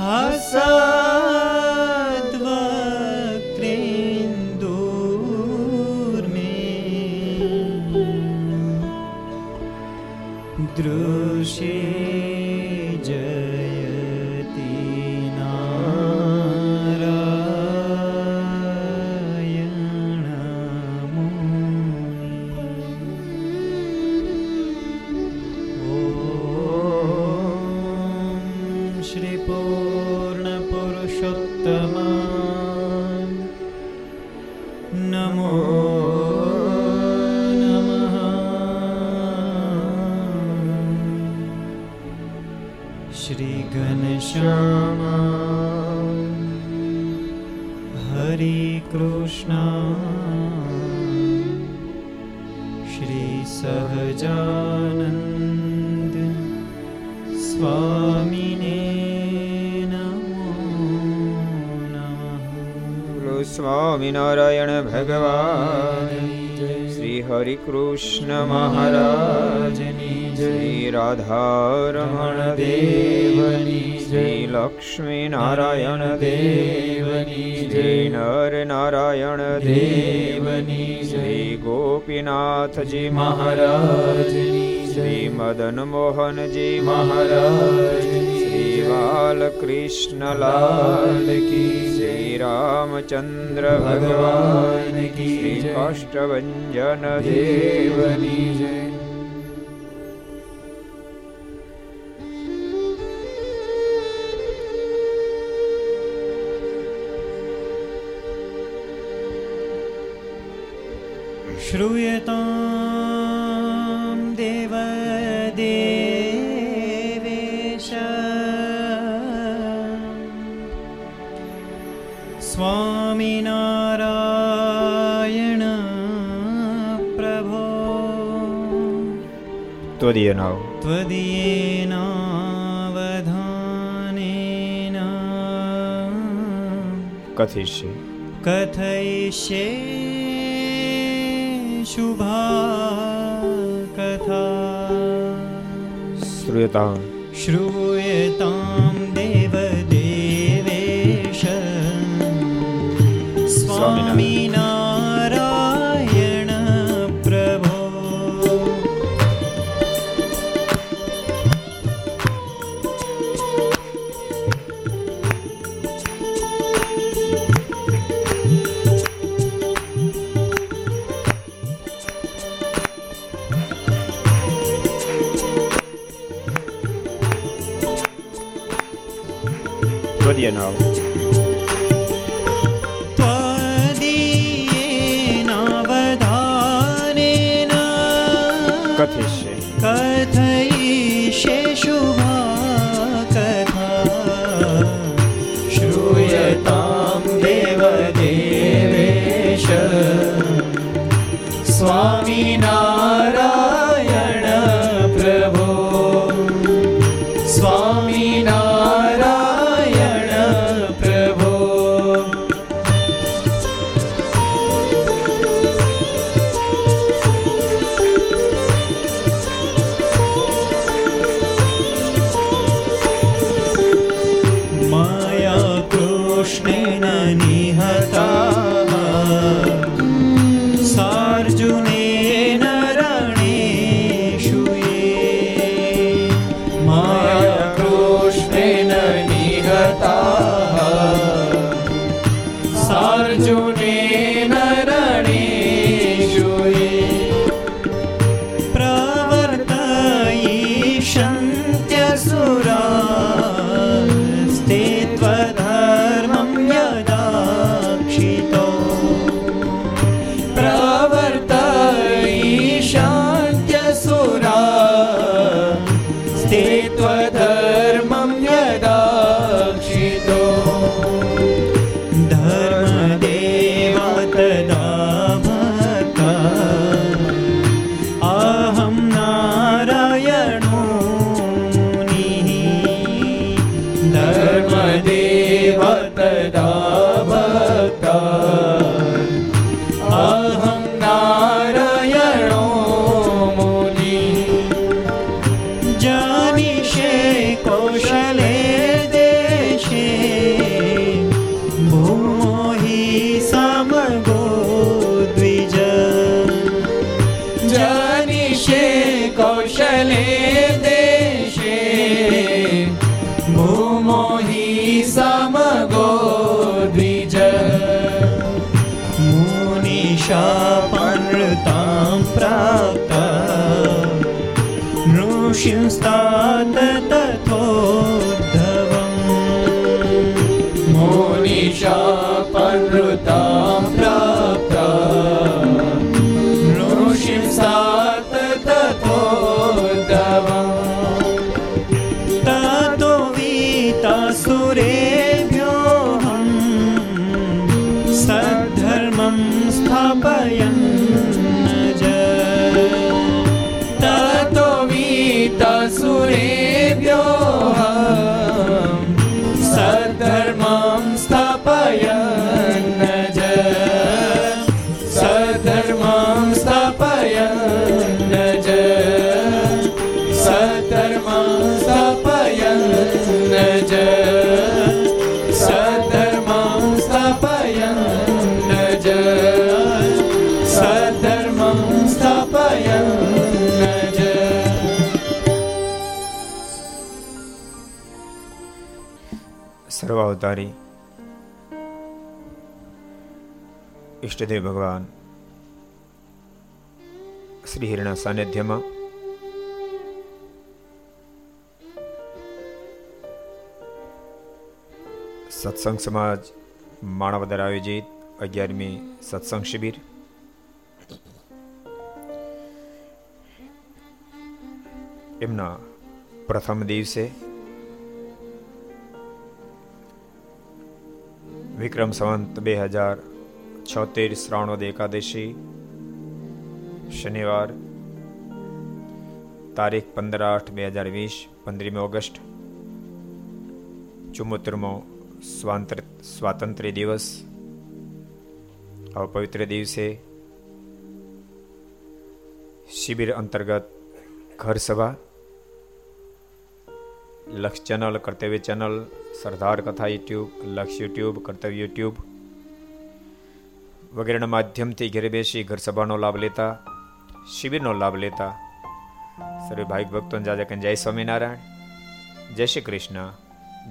Hasan. श्रूयतां देवदेवेश। Swaminarayan प्रभो। त्वदीयना त्वदीयेनावधानेन कथयिष्ये। कथयिष्ये शुभा कथा श्रूयतां श्रुव you know. સર્વાવતારી ઈષ્ટદેવ ભગવાન શ્રી હરિના સાનિધ્યમાં સત્સંગ સમાજ માણાવદર આયોજિત અગિયારમી સત્સંગ શિબિર એમના પ્રથમ દિવસે વિક્રમ સંવંત બે હજાર છોતેર શ્રાવણોદ એકાદશી શનિવાર તારીખ પંદર આઠ બે હજાર વીસ પંદરમી ઓગસ્ટ ચુમ્મોતેરમો સ્વાતંત્ર સ્વાતંત્ર્ય દિવસ આ પવિત્ર દિવસે શિબિર અંતર્ગત ઘર સભા લક્ષ ચેનલ, કર્તવ્ય ચેનલ, સરદાર કથા યુટ્યુબ, લક્ષ યુટ્યુબ, કર્તવ્ય યુટ્યુબ વગેરેના માધ્યમથી ઘરે બેસી ઘર સભાનો લાભ લેતા, શિબિરનો લાભ લેતા. સર્વે ભાવિક ભક્તો જાજે કે જય સ્વામિનારાયણ, જય શ્રી કૃષ્ણ,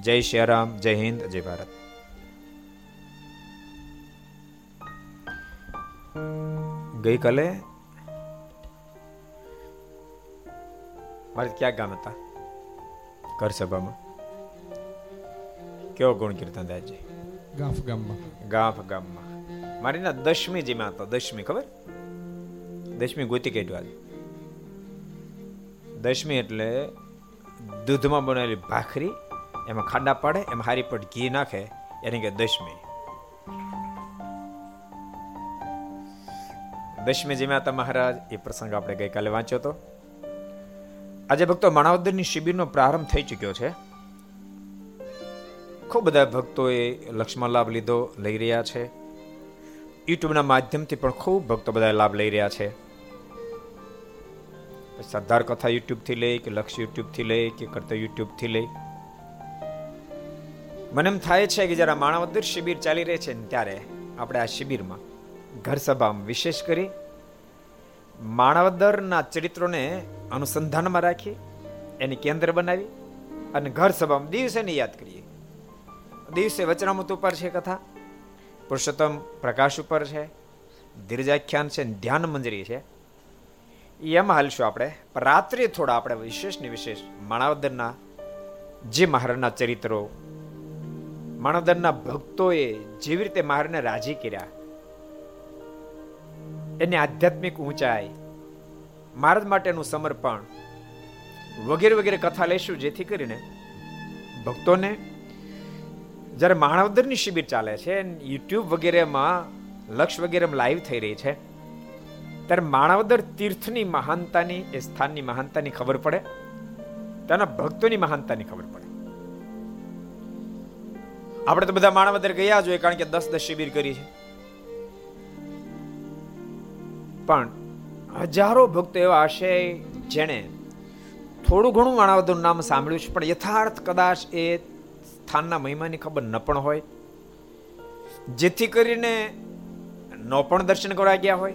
જય શ્રી રામ જય હિન્દ, જય ભારત. ગઈકાલે મારે ક્યાં ગામ હતા? ઘર સભામાં. કેવો ગુણ કીર્તન દાદાજી ગાફ ગામમાં. ગાફ ગામમાં. મારી ના દશમી જેમાં હતો દશમી ખબર? દશમી ગોતી કાઢવા દશમી એટલે દૂધમાં બનાવેલી ભાખરી એમાં ખાડા પાડે એમાં હારી પટ ઘી નાખે એને કે દશમી. દશમી જેમાં હતા મહારાજ એ પ્રસંગ આપણે ગઈકાલે વાંચ્યો હતો. આજે ભક્તો માણાવદરની શિબિરનો પ્રારંભ થઈ ચૂક્યો છે. ખૂબ બધા ભક્તોએ લક્ષ્મણ લાભ લીધો, લઈ રહ્યા છે. યુટ્યુબના માધ્યમથી પણ ખૂબ ભક્તો બધા લાભ લઈ રહ્યા છે. સરદાર કથા યુટ્યુબથી લઈ કે લક્ષ યુટ્યુબથી લઈ કે કરતા યુટ્યુબથી લઈ. મને એમ થાય છે કે જ્યારે માણાવદર શિબિર ચાલી રહી છે ને ત્યારે આપણે આ શિબિરમાં ઘર સભામાં વિશેષ કરી માણાવદરના ચરિત્રોને અનુસંધાનમાં રાખી, એની કેન્દ્ર બનાવી અને ઘર સભામાં દિવસે યાદ કરીએ. દિવસે વચનામૃત ઉપર છે કથા, પુરુષોત્તમ પ્રકાશ ઉપર છે, ધીરજાખ્યાન છે ધ્યાન મંજરી છે. એમાં હાલશું આપણે રાત્રે થોડા આપણે વિશેષ ને વિશેષ માણાવદરના, જે મહારાજના ચરિત્રો, માણાવદરના ભક્તોએ જેવી રીતે મહારાજને રાજી કર્યા એની આધ્યાત્મિક ઊંચાઈ મારા માટેનું સમર્પણ, વગેરે વગેરે કથા લઈશું જેથી કરીને ભક્તોને જ્યારે માણાવદરની શિબિર ચાલે છે, યુટ્યુબ વગેરેમાં લક્ષ વગેરેમાં લાઈવ થઈ રહી છે, ત્યારે માણાવદર તીર્થની મહાનતાની, એ સ્થાનની મહાનતાની ખબર પડે તેના ભક્તોની મહાનતાની ખબર પડે. આપણે તો બધા માણાવદર ગયા જોઈએ કારણ કે દસ દસ શિબિર કરી છે. પણ હજારો ભક્તો એવા હશે જેણે થોડું ઘણું માણાવદનું નામ સાંભળ્યું છે, પણ યથાર્થ કદાચ એ સ્થાનના મહિમાની ખબર ન પણ હોય. જેથી કરીને ન પણ દર્શન કરવા ગયા હોય.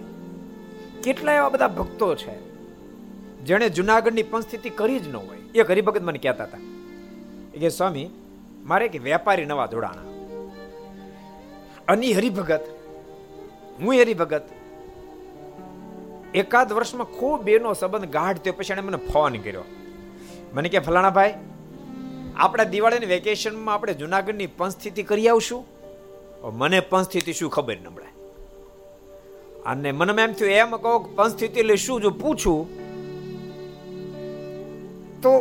કેટલા એવા બધા ભક્તો છે, જેણે જુનાગઢની પણ કરી જ ન હોય. એક હરિભગત મને કહેતા હતા. કે, સ્વામી, મારે કે વેપારી નવા જોડાણા અની હરિભગત? હું હરિભગત? એકાદ વર્ષમાં ખૂબ બેનો સંબંધ ગાઢ થયો. પછી મને ફોન કર્યો. મને કે, ફલાણા ભાઈ, આપણા દિવાળીની વેકેશનમાં આપણે જુનાગઢની પંચસ્થિતિ કરી આવશું? મને પંચસ્થિતિ શું ખબર નબળાય અને મને એમ થયું, એમ કહો પંચસ્થિતિ એટલે શું? જો પૂછું, તો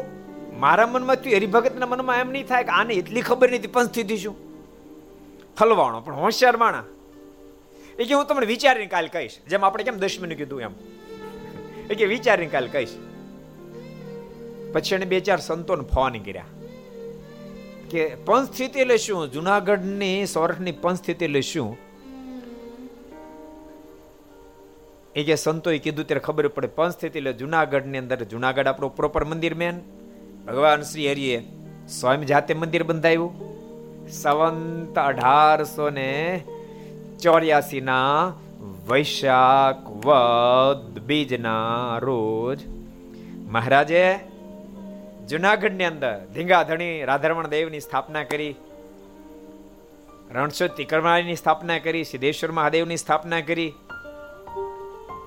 મારા મનમાં થયું, હરિભગતના મનમાં એમ નહીં થાય કે આને એટલી ખબર નથી પંચસ્થિતિ શું? હલવાણો પણ હોશિયાર માણા એ કે હું તમને વિચારીને કાલ કહીશ. જેમ આપણે કેમ દશમીનું કીધું એમ. એ કે વિચારીને કાલ કહીશ. પછી એને બે ચાર સંતોને ફોન કર્યા. કે પંચસ્થિતિ એટલે શું? જુનાગઢની સૌરાષ્ટ્રની પંચસ્થિતિ એટલે શું? એ જે સંતોએ કીધું ત્યારે ખબર પડે પંચસ્થિતિ એટલે જુનાગઢની અંદર, જુનાગઢ આપણું પ્રોપર મંદિર મેન ભગવાન શ્રી હરિએ સ્વયં જાતે મંદિર બંધાયું સંવંત અઢારસો ને ચોર્યાસી ના વૈશાખ વદ બીજના રોજ મહારાજે જુનાગઢની અંદર ધીંગાધણી રાધારમણ દેવની સ્થાપના કરી રણછોડ તિકરમાળીની સ્થાપના કરી, સિદ્ધેશ્વર મહાદેવની સ્થાપના કરી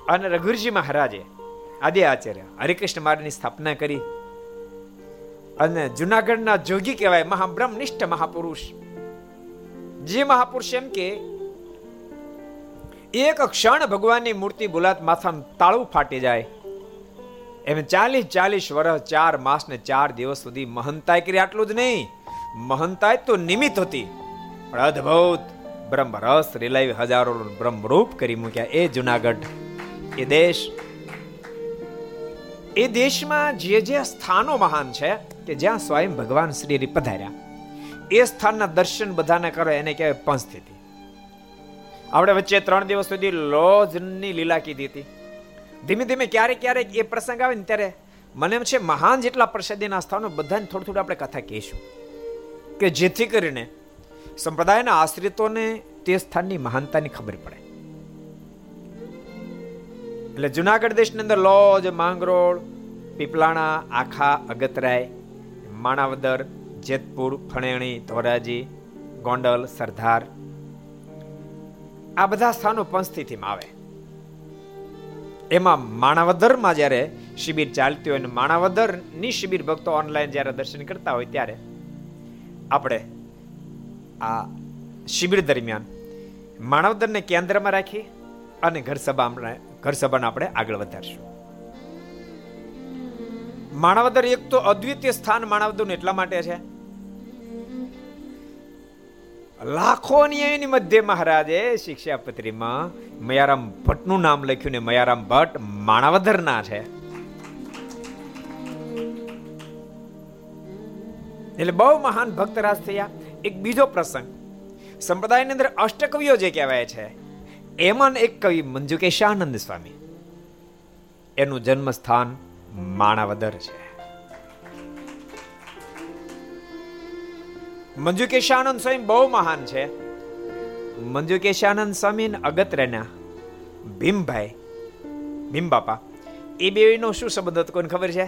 અને રઘુરજી મહારાજે આદિ આચાર્ય હરિકૃષ્ણ મારની સ્થાપના કરી અને જુનાગઢના જોગી કહેવાય મહાબ્રહ્મનિષ્ઠ મહાપુરુષ. જે મહાપુરુષ એમ કે એક ક્ષણ ભગવાનની મૂર્તિ બોલાત માથામાં તાળું ફાટી જાય. એમ ચાલીસ ચાલીસ વર્ષ ચાર માસ ને ચાર દિવસ સુધી મહંતાય કરી આટલું જ નહીં. મહંતાય તો નિમિત્ત હતી. પણ અદભુત બ્રહ્મ રસ રેલાવી હજારો બ્રહ્મરૂપ કરી મૂક્યા એ જુનાગઢ, એ દેશ. એ દેશમાં જે જે સ્થાનો મહાન છે કે જ્યાં સ્વયં ભગવાન શ્રી પધાર્યા. એ સ્થાનના દર્શન બધાને કરો, એને કહેવાય પંચસ્થિતિ આપણે વચ્ચે ત્રણ દિવસ સુધી લોજની લીલા કીધી હતી. ધીમે ધીમે ક્યારેક ક્યારેક એ પ્રસંગ આવે ને ત્યારે મને એમ છે મહાન જેટલા પ્રસિદ્ધિના સ્થાનો બધાને થોડું થોડું આપણે કથા કહીશું. કે જેથી કરીને સંપ્રદાયના આશ્રિતોને તે સ્થાનની મહાનતાની ખબર પડે. એટલે જુનાગઢ દેશની અંદર લોજ, માંગરોળ, પીપલાણા, આખા અગતરાય, માણાવદર, જેતપુર, ફણેણી, ધોરાજી, ગોંડલ સરદાર આ બધા સ્થાનો પંચસ્થિતિમાં આવે. એમાં માણાવદરમાં જ્યારે શિબિર ચાલતી હોય અને માણાવદરની શિબિર ભક્તો ઓનલાઈન જ્યારે દર્શન કરતા હોય ત્યારે આપણે આ શિબિર દરમિયાન માણાવદરને કેન્દ્રમાં રાખી અને ઘર સભા ઘર સભાને આપણે આગળ વધારશું. માણાવદર એક તો અદ્વિતીય સ્થાન માણાવદરનું એટલા માટે છે લાખોની એની મધ્ય મહારાજે શિક્ષાપત્રીમાં મયારામ ભટ્ટનું નામ લખ્યું ને મયારામ ભટ્ટ માણાવદરના છે. એટલે બહુ મહાન ભક્તરાજ થયા. એક બીજો પ્રસંગ. સંપ્રદાયની અંદર અષ્ટકવિઓ જે કહેવાય છે, એમાં એક કવિ મંજુકેશાનંદ સ્વામી. એનું જન્મ સ્થાન માણાવદર છે. મંજુકેશાનંદ સ્વામી બહુ મહાન છે. મંજુકેશાનંદ સ્વામી અગત્યના ભીમભાઈ ભીમ બાપા એ બે નો શું સંબંધ હતો? કોઈને ખબર છે?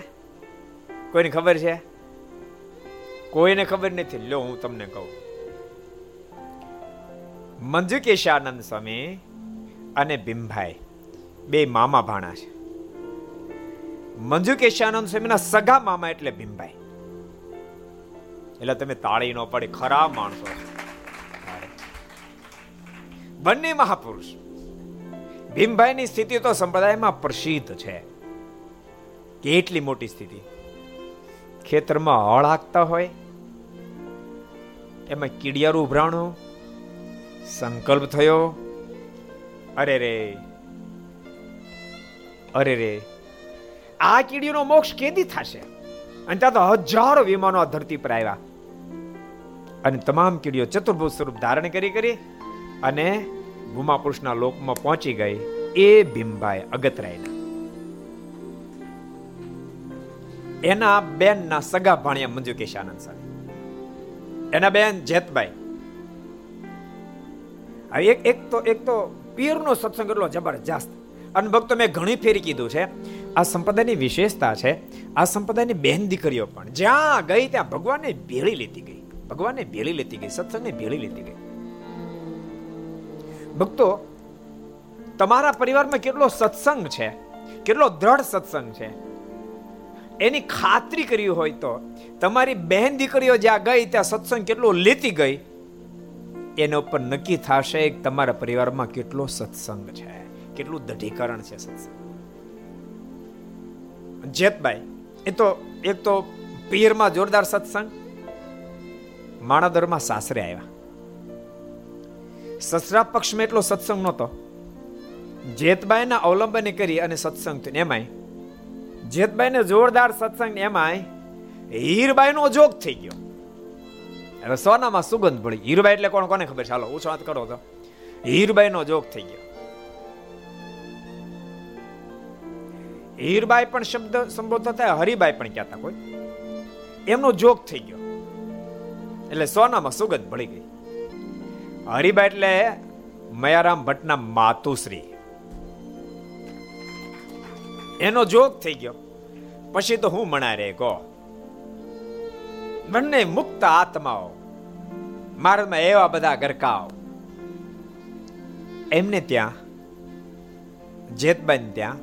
કોઈને ખબર છે? કોઈને ખબર નથી? લો, હું તમને કહું. મંજુકેશાનંદ સ્વામી અને ભીમભાઈ બે મામા ભાણા છે. મંજુકેશાનંદ સ્વામીના સગા મામા એટલે ભીમભાઈ. એટલે તમે તાળી નો પડે, ખરા માણસો. બંને મહાપુરુષ. ભીમભાઈની સ્થિતિ તો સંપ્રદાયમાં પ્રસિદ્ધ છે. કેટલી મોટી સ્થિતિ? ખેતરમાં હળ હાંકતા હોય, એમાં કીડિયારું ઉભરાણું, સંકલ્પ થયો, અરે રે અરે રે, આ કીડીનો મોક્ષ કેદી થશે? અને ત્યાં તો હજારો વિમાનો આ ધરતી પર આવ્યા. અને તમામ કીડીઓ ચતુર્ભુજ સ્વરૂપ ધારણ કરી કરી અને ભૂમાપુરુષના લોકમાં પહોંચી ગઈ એ ભીમભાઈ અગતરાયના. એના બેનના સગા ભાણિયા મંજુ કેશાનંદ સાહેબ. એના બેન જેતભાઈ. એક એક તો એક તો પીરનો સત્સંગ એટલો જબરજસ્ત. અને ભક્તો મેં ઘણી ફેરી કીધું છે. આ સંપ્રદાયની વિશેષતા છે. આ સંપ્રદાયની બેન દીકરીઓ પણ જ્યાં ગઈ ત્યાં ભગવાનને ભેળી લેતી ગઈ. ભગવાનને ભેળી લેતી ગઈ, સત્સંગને ભેળી લેતી ગઈ. ભક્તો, તમારા પરિવારમાં કેટલો સત્સંગ છે, કેટલો દ્રઢ સત્સંગ છે. એની ખાતરી કરી હોય તો, તમારી બહેન દીકરીઓ જ્યાં ગઈ, ત્યાં સત્સંગ કેટલો લેતી ગઈ, એના ઉપર નક્કી થશે તમારા પરિવારમાં કેટલો સત્સંગ છે, કેટલું દઢીકરણ છે સત્સંગ. જેતભાઈ, એ તો, એક તો પિયરમાં જોરદાર સત્સંગ માણાદરમાં સાસરે આવ્યા. સસરા પક્ષમાં એટલો સત્સંગ નહોતો. જેતબાઈના અવલંબને કરી અને સત્સંગ થયો. એમાંય, જેતબાઈને જોરદાર સત્સંગ એમાંય, હીરબાઈનો જોગ થઈ ગયો. હવે સોનામાં સુગંધ ભળી. હીરબાઈ એટલે કોણ? કોને ખબર ચાલો ઓછો વાત કરો તો. હીરબાઈનો જોગ થઈ ગયો. હીરબાઈ પણ શબ્દ સંબોધતા હતા, હરિબાઈ પણ કહેતા કોઈ. એમનો જોગ થઈ ગયો. એટલે સોનામાં સુગંધ ભળી ગઈ. હરિબાઈ એટલે મયારામ ભટ્ટના માતુશ્રી. એનો જોગ થઈ ગયો. પછી તો હું મણા રે કહો. બંને મુક્ત આત્માઓ. મારામાં એવા બધા ગરકાઓ એમને ત્યાં જેતબાઈ ત્યાં,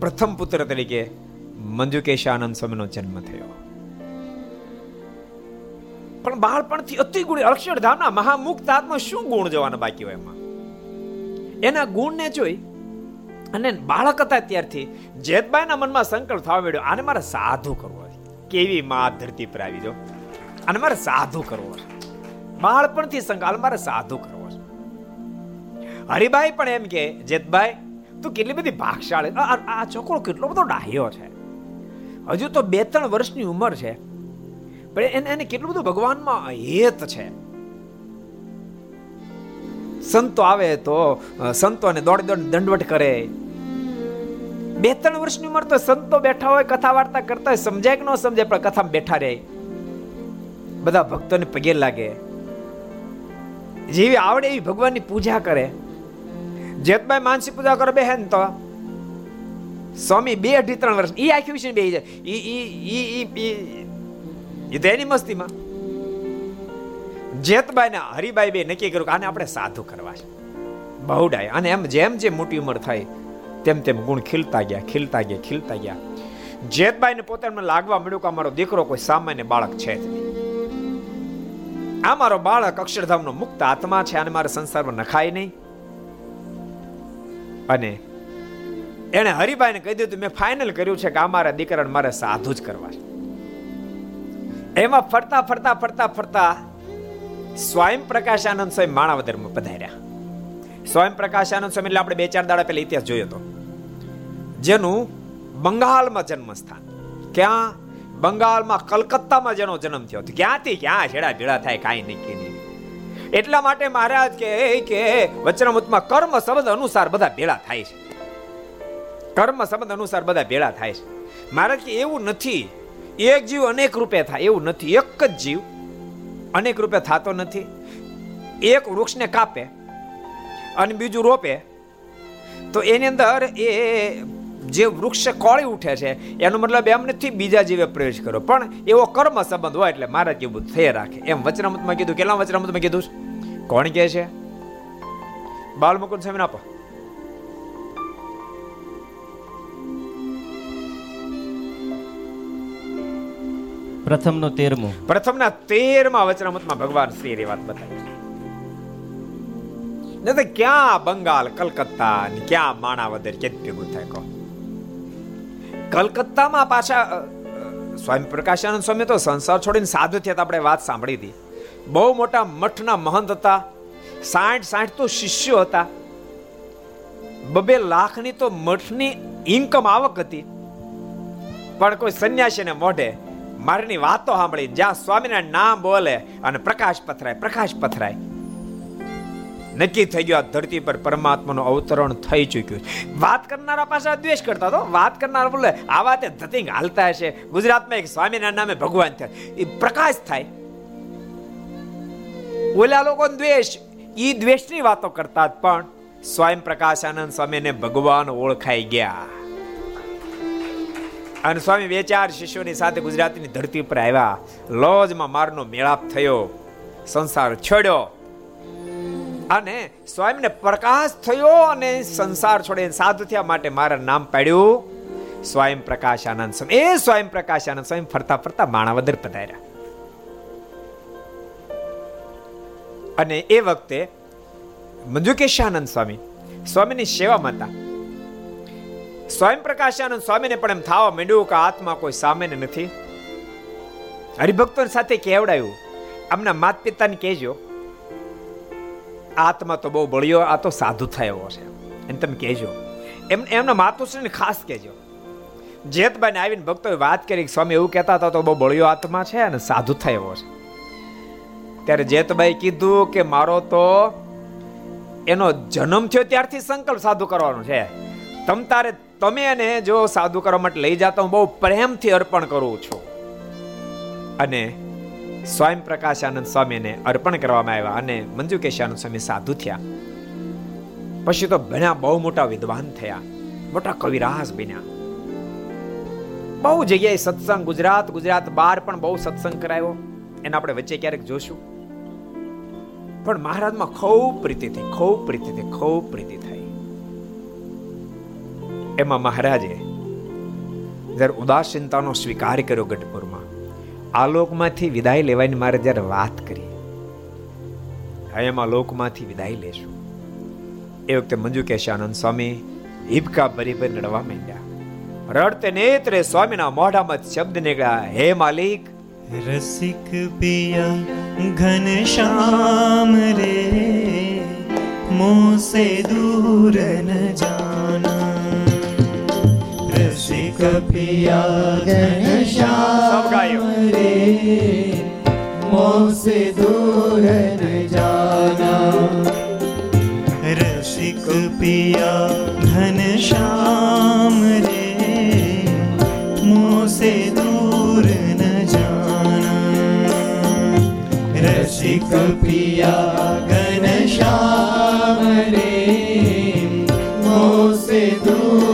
પ્રથમ પુત્ર તરીકે મંજુકેશ આનંદ સ્વામીનો જન્મ થયો. પણ બાળપણથી અતિ ગુણી અક્ષરધામના મહામુક્ત આત્મા શું ગુણ જોવાના બાકી હોય એમાં? એના ગુણને જોઈ અને બાળક હતા ત્યારથી જેતબાઈના મનમાં સંકલ્પ થવા મળ્યો આને મારે સાધુ કરવો કેવી માં ધરતી પર આવી જો. અને મારે સાધુ કરવો બાળપણથી સંકલ્પ મારે સાધુ કરવો હરિભાઈ પણ એમ કે જેતભાઈ તું કેટલી બધી ભાગશાળી, આ છોકરો કેટલો બધો ડાહ્યો છે. હજુ તો બે ત્રણ વર્ષની ઉંમર છે. પણ એને એને કેટલું બધું ભગવાનમાં હેત છે. સંતો આવે તો સંતોને દોડી દોડ દંડવટ કરે. બે ત્રણ વર્ષની ઉંમર તો સંતો બેઠા હોય કથા વાર્તા કરતા હોય, સમજાય કે ન સમજાય, પણ કથામાં બેઠા રહે. બધા ભક્તોને પગે લાગે. જેવી આવડે એવી ભગવાનની પૂજા કરે. જેતભાઈ માનસી પૂજા કરે બેહેન તો. સ્વામી બે અઢી ત્રણ વર્ષ એ આખી વિશે બે જાય એ તો એની મસ્તીમાં. જેતબાઈ ને હરિબાઈ બે નક્કી કર્યું કે આને આપણે સાધુ કરવા છે. બહુ ડાય અને એમ જેમ જેમ મોટી ઉંમર થાય તેમ તેમ ગુણ ખીલતા ગયા ખીલતા ગયા ખીલતા ગયા. જેતબાઈ ને પોતાને લાગવા મળ્યું કે અમારો દીકરો કોઈ સામાન્ય બાળક છે નહીં. આ મારો બાળક અક્ષરધામનો મુક્ત આત્મા છે અને મારા સંસારમાં નખાય નહીં. અને એણે હરિભાઈને કહી દીધું, મેં ફાઇનલ કર્યું છે કે આ મારા દીકરાને મારે સાધુ જ કરવા છે. એમાં ફરતા ફરતા ફરતા ફરતા સ્વયં પ્રકાશ આનંદ સ્વામી માણાવદરમાં પધાર્યા. સ્વયં પ્રકાશ આનંદ સ્વામી એટલે આપણે બે ચાર દાડા પહેલા ઇતિહાસ જોયો હતો જેનું બંગાળમાં જન્મ સ્થાન ક્યાં? બંગાળમાં કલકત્તામાં જેનો જન્મ થયો ક્યાંથી? ક્યાં? છેડા ભેળા થાય, કાંઈ નહીં નહીં. એટલા માટે મહારાજ કે કે વચનામૃતમાં કર્મ શબ્દ અનુસાર બધા ભેળા થાય છે. કર્મ શબ્દ અનુસાર બધા ભેળા થાય છે. મહારાજ કે, એવું નથી. એક જીવ અનેક રૂપે થાય, એવું નથી. એક જ જીવ અનેક રૂપે થતો નથી. એક વૃક્ષને કાપે અને બીજું રોપે. તો એની અંદર એ જે વૃક્ષ કોળી ઉઠે છે, એનો મતલબ એમ નથી બીજા જીવે પ્રવેશ કરો પણ એવો કર્મ સંબંધ હોય એટલે મારા જેવું થઈ રાખે. એમ વચનામૃતમાં કીધું, કેટલા વચનામૃતમાં કીધું? કોણ કહે છે? બાલમુકુદ સ્વામી આપો. પ્રથમનો તેરમો. પ્રથમના તેરમા વચનામૃતમાં ભગવાન શ્રી એ વાત બતાવી. તો ક્યાં બંગાળ, કલકત્તા ક્યાં માણાવદર કે ભેગું થાય કહો? કલકત્તામાં પાછા સ્વામી પ્રકાશાનંદ સ્વામી તો સંસાર છોડીને સાધુ થયા આપણે વાત સાંભળી હતી. બહુ મોટા મઠના મહંત હતા, સાઠ સાઠ તો શિષ્યો હતા. બબે લાખની તો મઠની ઇન્કમ આવક હતી. પણ કોઈ સંન્યાસીને મોઢે મારની વાતો સાંભળી, જ્યાં સ્વામિનારાયણ નામ બોલે અને પ્રકાશ પથરાય પ્રકાશ પથરાય. નક્કી થઈ ગયું આ ધરતી પર પરમાત્માનું અવતરણ થઈ ચૂક્યું વાત કરનારા પાસે દ્વેષ કરતા તો, વાત કરનારા બોલે, આ વાતે ધતિંગ હાલતા હશે. ગુજરાતમાં એક સ્વામિનારાયણ નામે ભગવાન થાય. એ પ્રકાશ થાય. ઓલા લોકો દ્વેષ. એ દ્વેષની વાતો કરતા પણ સ્વયં પ્રકાશ આનંદ સ્વામીને ભગવાન ઓળખાઈ ગયા. અને સ્વામી બે ચાર શિષ્યોની સાથે ગુજરાતની ધરતી પર આવ્યા. લોજમાં મારનો મેળાપ થયો. સંસાર છોડ્યો. અને સ્વામીને પ્રકાશ થયો અને સંસાર છોડે સાધુ થયા માટે મારા નામ પાડ્યું. સ્વયં પ્રકાશ આનંદ સ્વામી. એ સ્વયં પ્રકાશ આનંદ સ્વામી ફરતા ફરતા માણાવદર પધાર્યા. અને એ વખતે મંજુકેશાનંદ સ્વામી સ્વામીની સેવામાં હતા. સ્વયં પ્રકાશાનંદ સ્વામીને પણ એમ થવા માંડ્યું કે આત્મા કોઈ સામે નથી. હરિભક્તો સાથે કેવડાયું આમના માત પિતાને કહેજો, આત્મા તો બહુ બળ્યો, આ તો સાધુ થયો છે એમ તમે કહેજો. એમ એમના માતુશ્રીને ખાસ કહેજો. જેતબાઈને આવીને ભક્તોએ વાત કરી સ્વામી એવું કહેતા હતા, તો બહુ બળ્યો આત્મા છે અને સાધુ થયો છે ત્યારે જેતબાઈ કીધું કે, મારો તો એનો જન્મ થયો ત્યારથી સંકલ્પ સાધુ કરવાનો છે. તમ તમે એને જો સાધુ કરવા માટે લઈ જતા હું બહુ પ્રેમથી અર્પણ કરું છું. અને સ્વયં પ્રકાશાનંદ સ્વામીને અર્પણ કરવામાં આવ્યા અને મંજુ કેશાનંદ સ્વામી સાધુ થયા. પછી તો ભણ્યા, બહુ મોટા વિદ્વાન થયા, મોટા કવિરાસ બન્યા. બહુ જગ્યાએ સત્સંગ, ગુજરાત ગુજરાત બહાર પણ બહુ સત્સંગ કરાયો. એને આપણે વચ્ચે ક્યારેક જોશું. પણ મહારાજમાં ખૂબ પ્રીતિ થઈ, ખૂબ પ્રીતિ થઈ, ખૂબ પ્રીતિ એમાં મહારાજે જ્યારે ઉદાસીનતાનો સ્વીકાર કર્યો ગઢપુરમાં. લોકમાંથી વિદાય લેવાની મારે જ્યારે વાત કરી. એમાં લોકમાંથી વિદાય લેશું. એ વખતે મંજુ કેશાનંદ સ્વામી, હિબકા ભરી ભરી રડવા માંડ્યા. રડતે નેત્રે સ્વામીના મોઢામાં શબ્દ નીકળ્યા, હે માલિક. રસિક પિયા ઘન શ્યામ રે, મોસે દૂર ન જાના. રસિક પિયા ઘન સબ ગાયો રે મોસે દૂર ન જાના રસિક પિયા ઘન શ્યામ રે મોસે દૂર ન જાના રસિક પિયા ઘન શ્યામ રે મોસે દૂર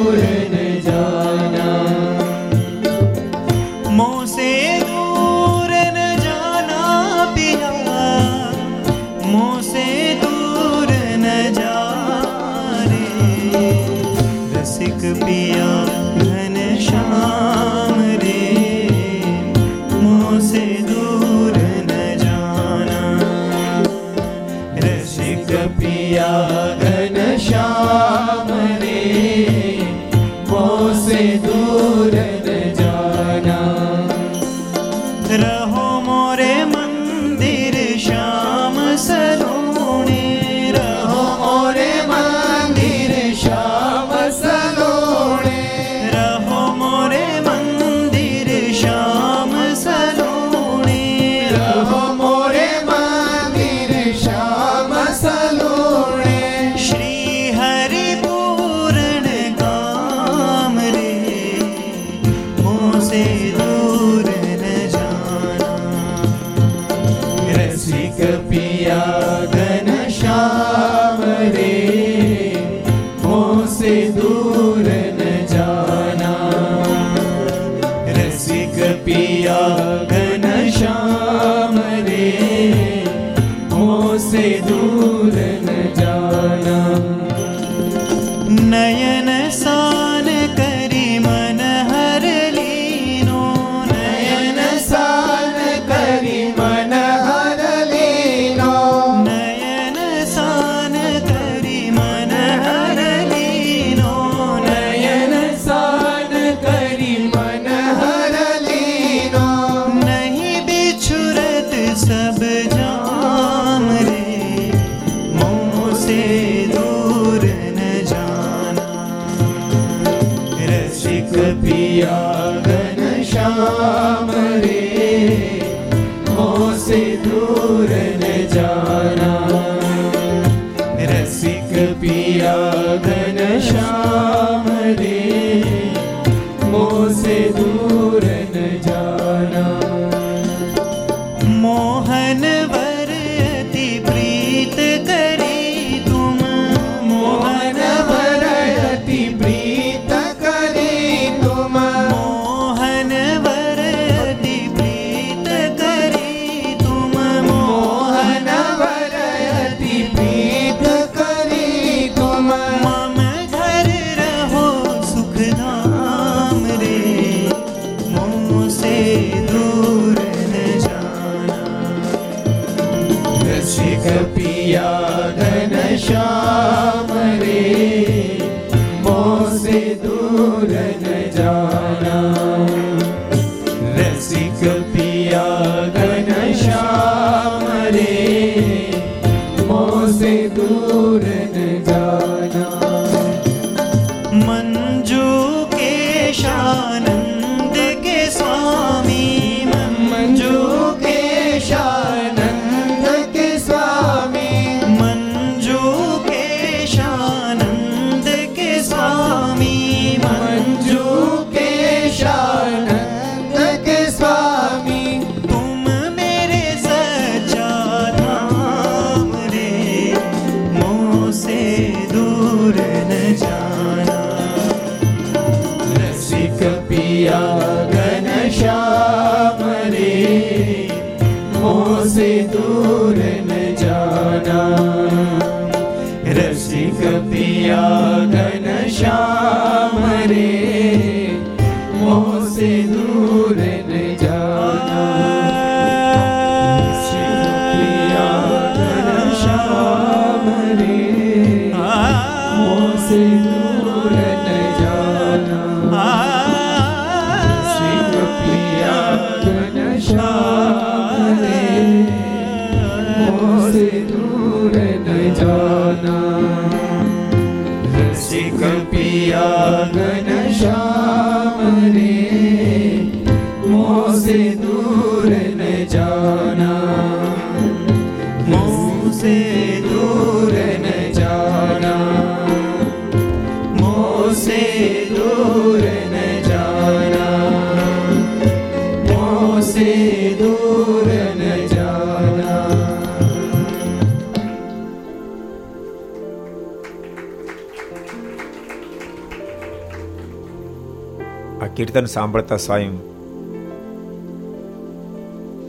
કીર્તન સાંભળતા સ્વયં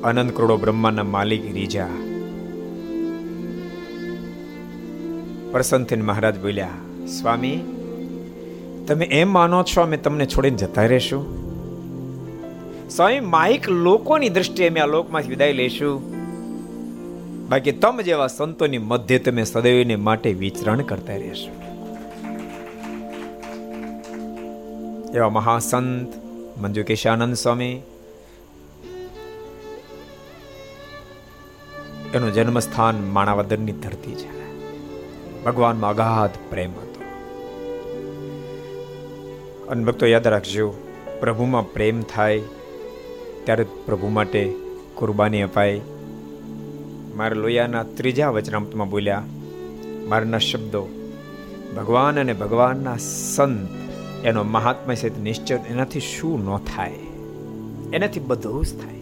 અનંત કરોડો બ્રહ્માના માલિક રીજા પ્રસન્ન થઈને મહારાજ બોલ્યા, સ્વામી, તમે એમ માનો છો અમે તમને છોડીને જતા રહેશું? સ્વામી માહિક લોકોની દ્રષ્ટિએ અમે આ લોકમાંથી વિદાય લેશું બાકી તમ જેવા સંતોની મધ્ય તમે સદૈવને માટે વિચરણ કરતા રહેશો. એવા મહાસંત મંજુ કેશાનંદ સ્વામી એનું જન્મસ્થાન માણાવદરની ધરતી છે ભગવાનમાં અગાધ પ્રેમ હતો અને ભક્તો યાદ રાખજો પ્રભુમાં પ્રેમ થાય ત્યારે પ્રભુ માટે કુરબાની અપાય મારા લોહિયાના ત્રીજા વચનામતમાં બોલ્યા મારના શબ્દો ભગવાન અને ભગવાનના સંત એનો મહાત્મા છે નિશ્ચય એનાથી શું ન થાય? એનાથી બધું જ થાય.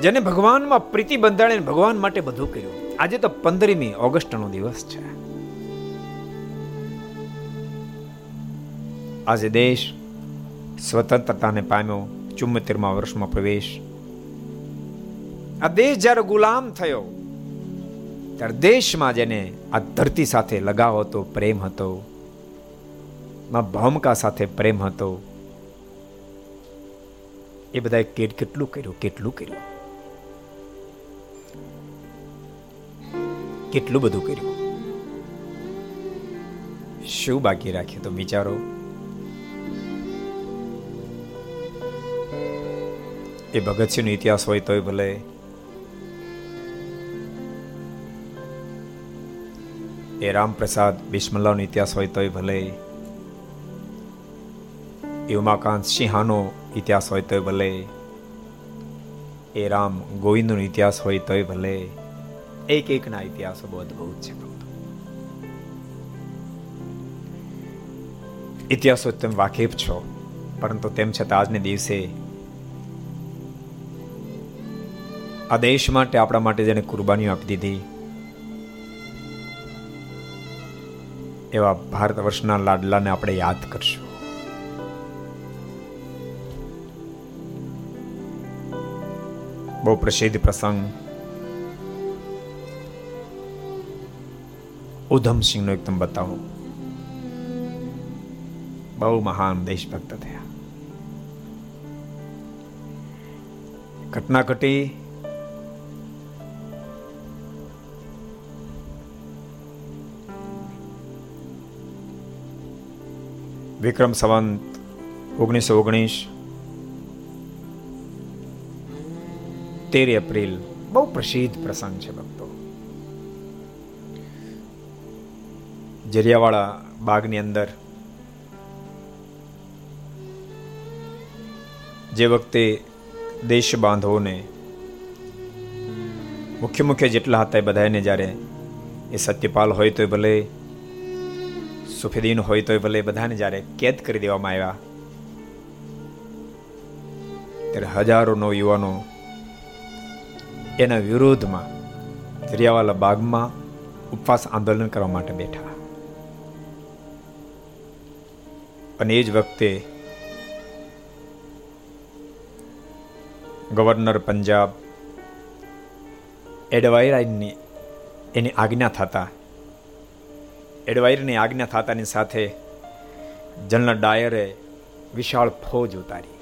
જેને ભગવાનમાં પ્રીતિ બંધાણે ભગવાન માટે બધું કર્યું. આજે તો પંદરમી ઓગસ્ટનો દિવસ છે. આજે દેશ સ્વતંત્રતાને પામ્યો ચુમ્મોતેરમા વર્ષમાં પ્રવેશ. આ દેશ જ્યારે ગુલામ થયો ત્યારે દેશમાં જેને આ ધરતી સાથે લગાવ હતો, પ્રેમ હતો, માં ભૌમકા સાથે પ્રેમ હતો, એ બધાએ કેટ કેટલું કર્યું કેટલું કર્યું? કેટલું બધું કર્યું? શું બાકી રાખ્યું તો વિચારો? એ ભગતસિંહનો ઇતિહાસ હોય તોય ભલે એ રામપ્રસાદ બિસ્મલ્લાનો ઇતિહાસ હોય તોય ભલે. એ ઉમાકાંત સિંહાનો ઇતિહાસ હોય તોય ભલે. એ રામ ગોવિંદનો ઇતિહાસ હોય તોય ભલે. એક એકના ઇતિહાસો બહુ અદભુત છે ઇતિહાસો તમે વાકેફ છો, પરંતુ તેમ છતાં આજને દિવસે આ દેશ માટે, આપણા માટે જેને કુરબાનીઓ આપી દીધી એવા ભારત વર્ષના લાડલાને આપણે યાદ કરશું. બહુ પ્રસિદ્ધ પ્રસંગ. ઉધમસિંહનો એકદમ બતાવો. બહુ મહાન દેશભક્ત થયા. ઘટના ઘટી વિક્રમ સંવંત, ઓગણીસો ઓગણીસ, તેર એપ્રિલ. બહુ પ્રસિદ્ધ પ્રસંગ છે ભક્તો. જરિયાવાળા બાગની અંદર જે વખતે દેશ બાંધવોને મુખ્ય મુખ્ય જેટલા હતા એ બધાને જ્યારે એ સત્યપાલ હોય તો ભલે સુફેદીન હોય તોય ભલે બધાને જ્યારે કેદ કરી દેવામાં આવ્યા. ત્યારે હજારો નો યુવાનો એના વિરોધમાં દરિયાવાલા બાગમાં ઉપવાસ આંદોલન કરવા માટે બેઠા. અને એ જ વખતે ગવર્નર પંજાબ એડવાઇરાઇનની એની આજ્ઞા થતા એડવાયરની આજ્ઞા થતાની સાથે જનરલ ડાયરે વિશાળ ફોજ ઉતારી.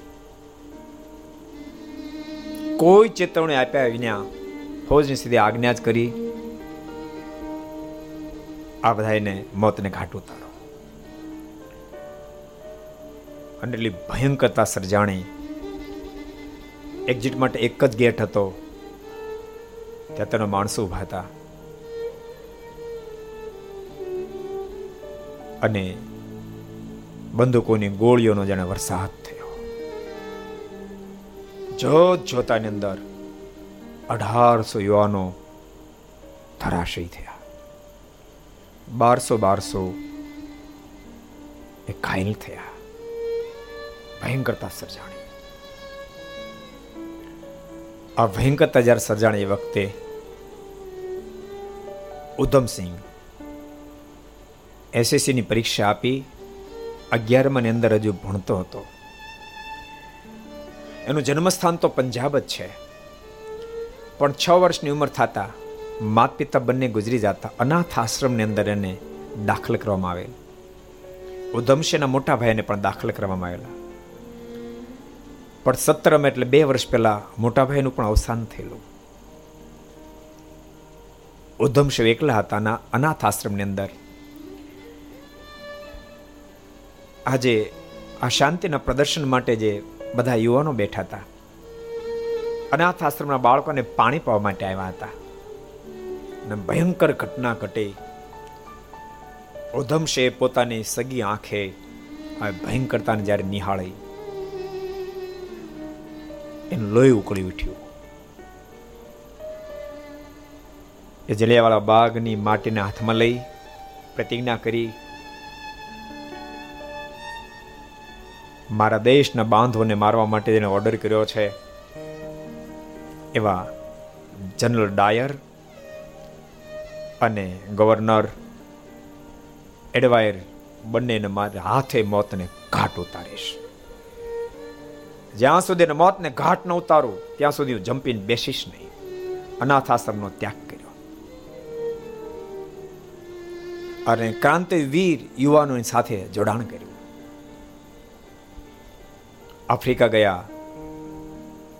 કોઈ ચેતવણી આપ્યા વિના ફોજની સીધી આજ્ઞા જ કરી આ બધાને મોતને ઘાટ ઉતારો. અને એટલી ભયંકરતા સર્જાણી એક્ઝિટ માટે એક જ ગેટ હતો. ત્યાં તેનો માણસો ઊભા હતા. અને બંદૂકોની ગોળીઓનો જાણે વરસાદ થયો. જોત જોતાની અંદર અઢારસો યુવાનો ધરાશયી થયા. બારસો બારસો એ ઘાયલ થયા. ભયંકરતા સર્જાણી. આ ભયંકરતા જ્યારે સર્જાણી વખતે ઉધમસિંહ એસએસસીની પરીક્ષા આપી અગિયારમાની અંદર હજુ ભણતો હતો. એનું જન્મસ્થાન તો પંજાબ જ છે. પણ છ વર્ષની ઉંમર થતાં માત પિતા બંને ગુજરી જતા અનાથ આશ્રમની અંદર એને દાખલ કરવામાં આવેલ. ઉધમશેના મોટા ભાઈને પણ દાખલ કરવામાં આવેલા. પણ સત્તરમ એટલે બે વર્ષ પહેલા મોટા ભાઈનું પણ અવસાન થયેલું. ઉધમશેવ એકલા હતા અનાથ આશ્રમની અંદર આજે આ શાંતિના પ્રદર્શન માટે જે બધા યુવાનો બેઠા હતા. અનાથ આશ્રમના બાળકોને પાણી પાવા માટે આવ્યા હતા. અને ભયંકર ઘટના ઘટી. ઉધમશે પોતાની સગી આંખે આ ભયંકરતાને જ્યારે નિહાળી, એનું લોહી ઉકળી ઉઠ્યું. એ જલિયાવાળા બાગની માટીને હાથમાં લઈ પ્રતિજ્ઞા કરી મારા દેશના બાંધવોને મારવા માટે તેને ઓર્ડર કર્યો છે. એવા જનરલ ડાયર અને ગવર્નર એડવાયર બંનેને મારે હાથે મોતને ઘાટ ઉતારીશ. જ્યાં સુધી મોતને ઘાટ ન ઉતારું, ત્યાં સુધી હું જંપીને બેસીશ નહીં. અનાથ આશ્રમનો ત્યાગ કર્યો. અને ક્રાંતિવીર યુવાનોની સાથે જોડાણ કર્યું. આફ્રિકા ગયા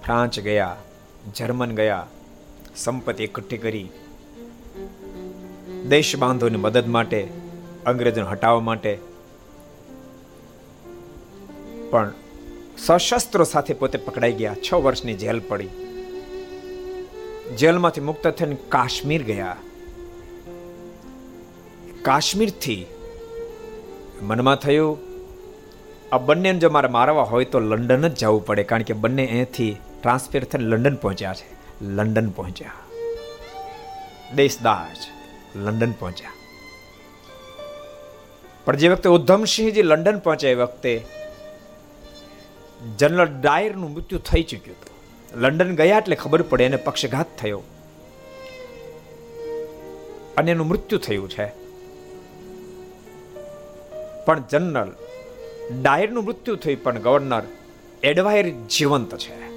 ફ્રાન્સ ગયા, જર્મન ગયા, સંપત્તિ એકઠી કરી. દેશ બાંધોની મદદ માટે, અંગ્રેજોને હટાવવા માટે. પણ સશસ્ત્રો સાથે પોતે પકડાઈ ગયા, છ વર્ષની જેલ પડી. જેલમાંથી મુક્ત થઈને કાશ્મીર ગયા. કાશ્મીરથી મનમાં થયું આ બંનેને જો મારે મારવા હોય તો લંડન જ જવું પડે, કારણ કે બંને અહીંથી ટ્રાન્સફર થઈને લંડન પહોંચ્યા છે. લંડન પહોંચ્યા. દેશદાજ, લંડન પહોંચ્યા. પણ જે વખતે ઉધમસિંહજી લંડન પહોંચ્યા એ વખતે જનરલ ડાયરનું મૃત્યુ થઈ ચૂક્યું હતું. લંડન ગયા એટલે ખબર પડે એને પક્ષઘાત થયો. અને એનું મૃત્યુ થયું છે. પણ જનરલ ડાયરનું મૃત્યુ થયું પણ ગવર્નર એડવાયર જીવંત છે.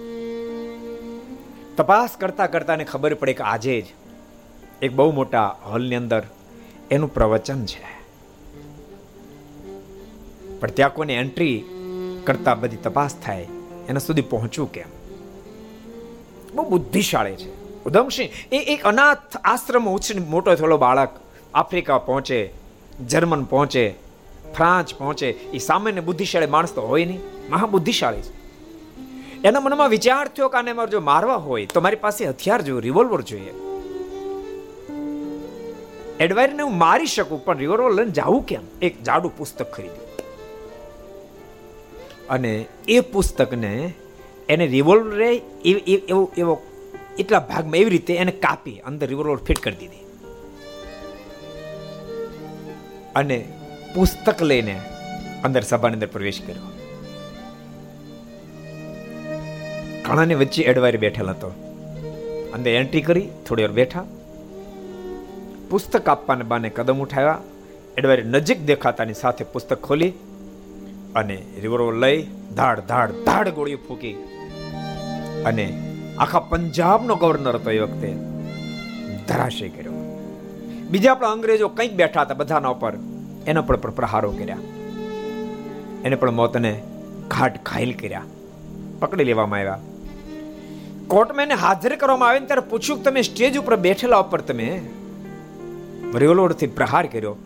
તપાસ કરતા કરતા ને ખબર પડે કે આજે જ એક બહુ મોટા હોલની અંદર એનું પ્રવચન છે. પણ ત્યાં કોઈને એન્ટ્રી કરતા બધી તપાસ થાય, એના સુધી પહોંચવું કેમ? બહુ બુદ્ધિશાળી છે. ઉધમસિંહ, એ એક અનાથ આશ્રમ ઉછીને મોટો થયેલો બાળક આફ્રિકા પહોંચે, જર્મન પહોંચે ફ્રાન્સ પહોંચે, એ સામાન્ય બુદ્ધિશાળી માણસ તો હોય નહીં. મહાબુદ્ધિશાળી છે. એના મનમાં વિચાર થયો કે આને મારે જો મારવા હોય, તો મારી પાસે હથિયાર જોઈએ રિવોલ્વર જોઈએ. એડવાયરને હું મારી શકું, પણ રિવોલ્વર લઈને જાવું કેમ? એક જાડું પુસ્તક ખરીદ્યું. અને એ પુસ્તકને એને રિવોલ્વરે એવો એવો એટલા ભાગમાં એવી રીતે એને કાપી, અંદર રિવોલ્વર ફિટ કરી દીધી. અને પુસ્તક લઈને અંદર સભાની અંદર પ્રવેશ કર્યો. ઘણાની વચ્ચે એડવાયર બેઠેલ હતો. અંદર એન્ટ્રી કરી, થોડી વાર બેઠા. પુસ્તક આપવાને બાને કદમ ઉઠાવ્યા. એડવાયર નજીક દેખાતાની સાથે પુસ્તક ખોલી અને રિવરો લઈ ધાડ ધાડ ધાડ ગોળીઓ ફૂકી. અને આખા પંજાબનો ગવર્નર હતો એ વખતે ધરાશય કર્યો. બીજા આપણા અંગ્રેજો કંઈક બેઠા હતા બધાના ઉપર. એના પણ પ્રહારો કર્યા. એને પણ મોતને ઘાટ ઘાયલ કર્યા. પકડી લેવામાં આવ્યા. કોર્ટમાં એને હાજર કરવામાં આવે ત્યારે પૂછ્યું તમે સ્ટેજ ઉપર બેઠેલા ઉપર તમે રિવોલ્વરથી પ્રહાર કર્યો.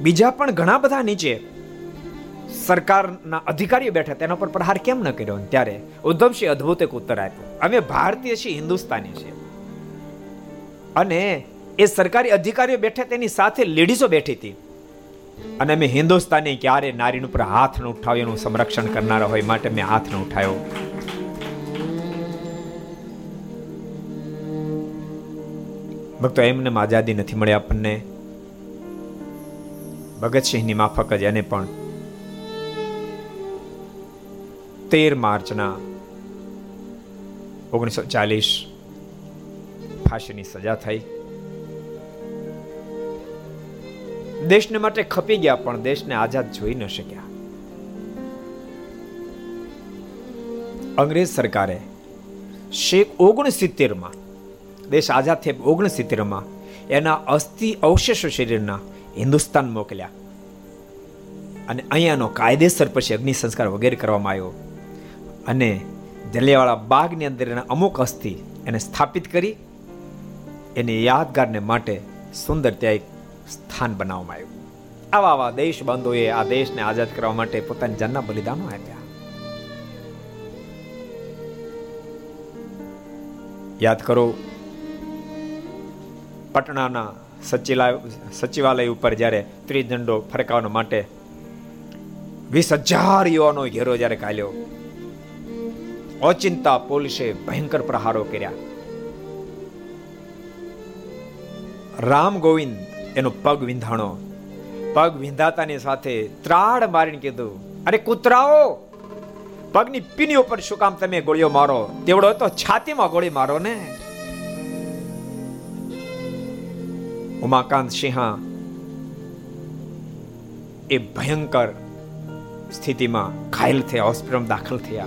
બીજા પણ ઘણા બધા નીચે સરકારના અધિકારીઓ બેઠા તેના પર પ્રહાર કેમ ન કર્યો? ત્યારે ઉદ્ધવસિંહ અદ્ભુત એક ઉત્તર આપ્યો. અમે ભારતીય છીએ, હિન્દુસ્તાની છીએ. અને એ સરકારી અધિકારીઓ બેઠા તેની સાથે લેડીઝો બેઠી હતી. અને અમે હિન્દુસ્તાને ક્યારે નારી ઉપર હાથ ન ઉઠાવ્યો એનું સંરક્ષણ કરનારા હોય માટે મેં હાથ ન ઉઠાવ્યો. ભક્તો એમને આઝાદી નથી મળી આપણને. ભગતસિંહની માફક જ એને પણ. તેર માર્ચના ઓગણીસો ચાલીસ ફાંસીની સજા થઈ. દેશને માટે ખપી ગયા, પણ દેશને આઝાદ જોઈ ન શક્યા. અંગ્રેજ સરકારે શેખ ઓગણસિત્તેરમાં, દેશ આઝાદ થયા ઓગણસિત્તેરમાં એના અસ્થિ અવશેષો શરીરના હિન્દુસ્તાન મોકલ્યા. અને અહીંયાનો કાયદેસર પછી અગ્નિ સંસ્કાર વગેરે કરવામાં આવ્યો. અને જલિયાવાળા બાગની અંદર એના અમુક અસ્થિ એને સ્થાપિત કરી. એની યાદગારને માટે સુંદર ત્યાં એક સ્થાન બનાવવામાં આવ્યું. આવા આવા દેશ બંધુએ આ દેશને આઝાદ કરવા માટે પોતાની જાનના બલિદાનો આપ્યા. યાદ કરો, પટણાના સચિવાલય ઉપર જ્યારે ત્રિદંડો ફરકાવવા માટે વીસ હજાર યુવાનો ઘેરો જ્યારે કાલ્યો ઓચિંતા પોલીસે ભયંકર પ્રહારો કર્યા. રામ ગોવિંદ એનો પગ વિંધાણો. પગ વિંધાતાની સાથે ત્રાડ મારીને કીધું, અરે કૂતરાઓ, પગની પીની ઉપર શું કામ તમે ગોળીઓ મારો? તેવડો તો છાતીમાં ગોળી મારો ને. ઉમાકાંત સિંહા, એ ભયંકર સ્થિતિમાં ઘાયલ થયા, હોસ્પિટલમાં દાખલ થયા.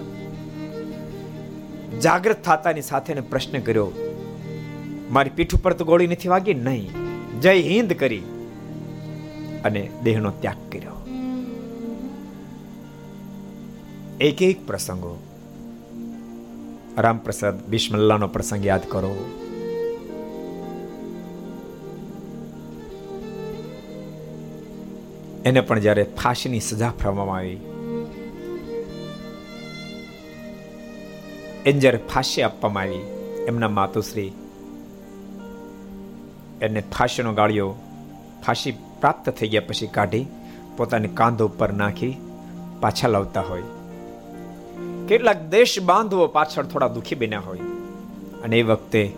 જાગૃત થતાની સાથે પ્રશ્ન કર્યો, મારી પીઠ ઉપર તો ગોળી નથી વાગી? નહીં. જય હિન્દ કરી અને દેહનો ત્યાગ કર્યો. એક એક પ્રસંગો રામપ્રસાદ બિસ્મલ્લાનો પ્રસંગ યાદ કરો. એને પણ જ્યારે ફાંસીની સજા ફરવામાં આવી, એને જ્યારે ફાંસી આપવામાં આવી, એમના માતુશ્રી એને ફાંસીનો ગાળ્યો ફાંસી પ્રાપ્ત થઈ ગયા પછી કાઢી પોતાની કાંધો ઉપર નાખી પાછા લાવતા હોય. કેટલાક દેશ બાંધવો પાછળ થોડા દુઃખી બન્યા હોય. અને એ વખતે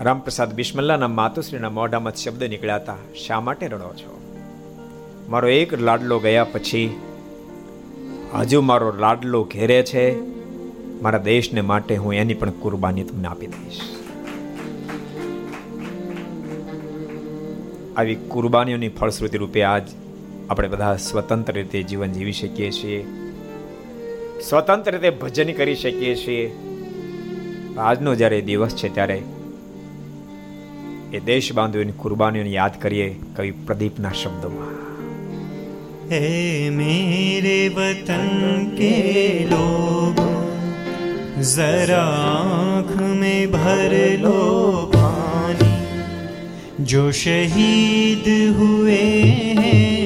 રામપ્રસાદ બિસ્મલ્લાના માતુશ્રીના મોઢામાં શબ્દ નીકળ્યા હતા, શા માટે રડો છો? મારો એક લાડલો ગયા પછી હજુ મારો લાડલો ઘેરે છે. મારા દેશને માટે હું એની પણ કુરબાની તમને આપી દઈશ. આવી કુરબાનીઓની ફળશ્રુતિ રૂપે આજ આપણે બધા સ્વતંત્ર રીતે જીવન જીવી શકીએ છીએ. સ્વતંત્ર રીતે ભજન કરી શકીએ છીએ. આજનો જ્યારે દિવસ છે ત્યારે એ દેશ બાંધવીની કુરબાનીઓને યાદ કરીએ કવિ પ્રદીપના શબ્દોમાં. હે મેરે વતન કે લોગો જરા આંખ મેં ભર લો जो शहीद हुए हैं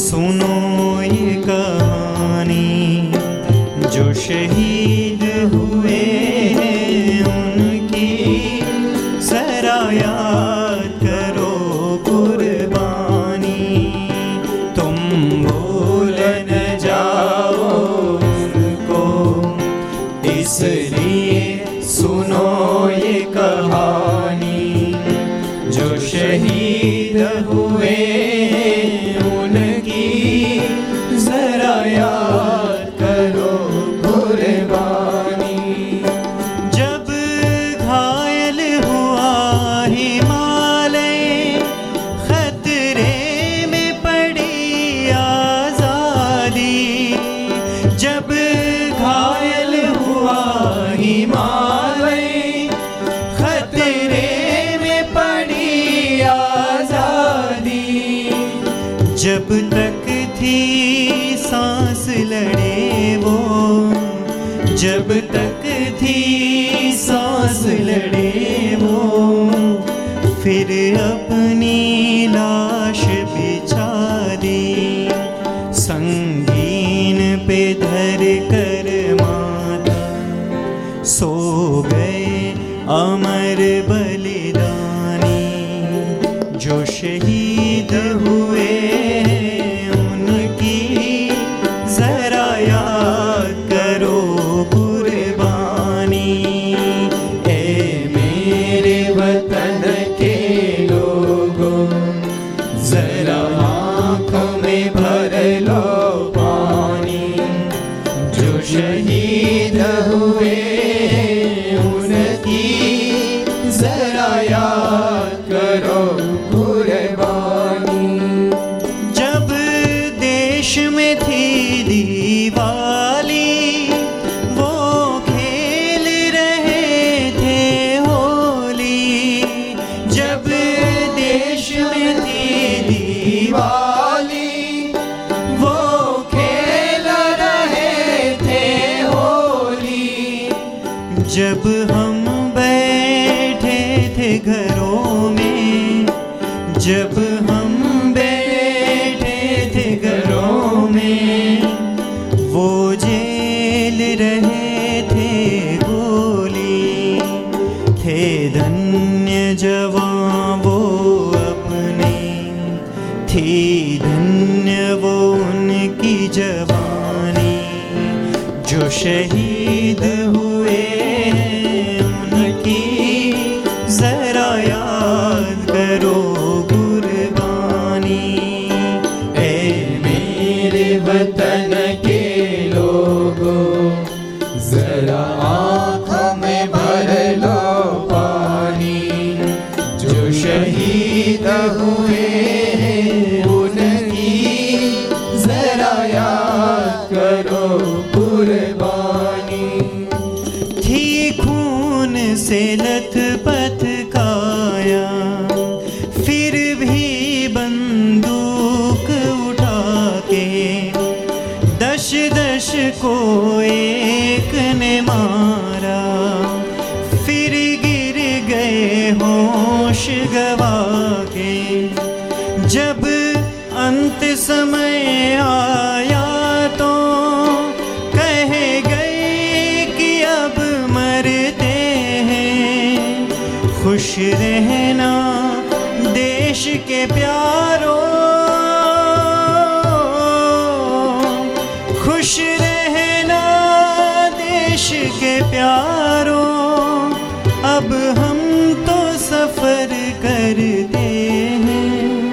su nombre. ای زرایا रहना देश के प्यारो। खुश रहना देश के प्यारो। अब हम तो सफ़र करते हैं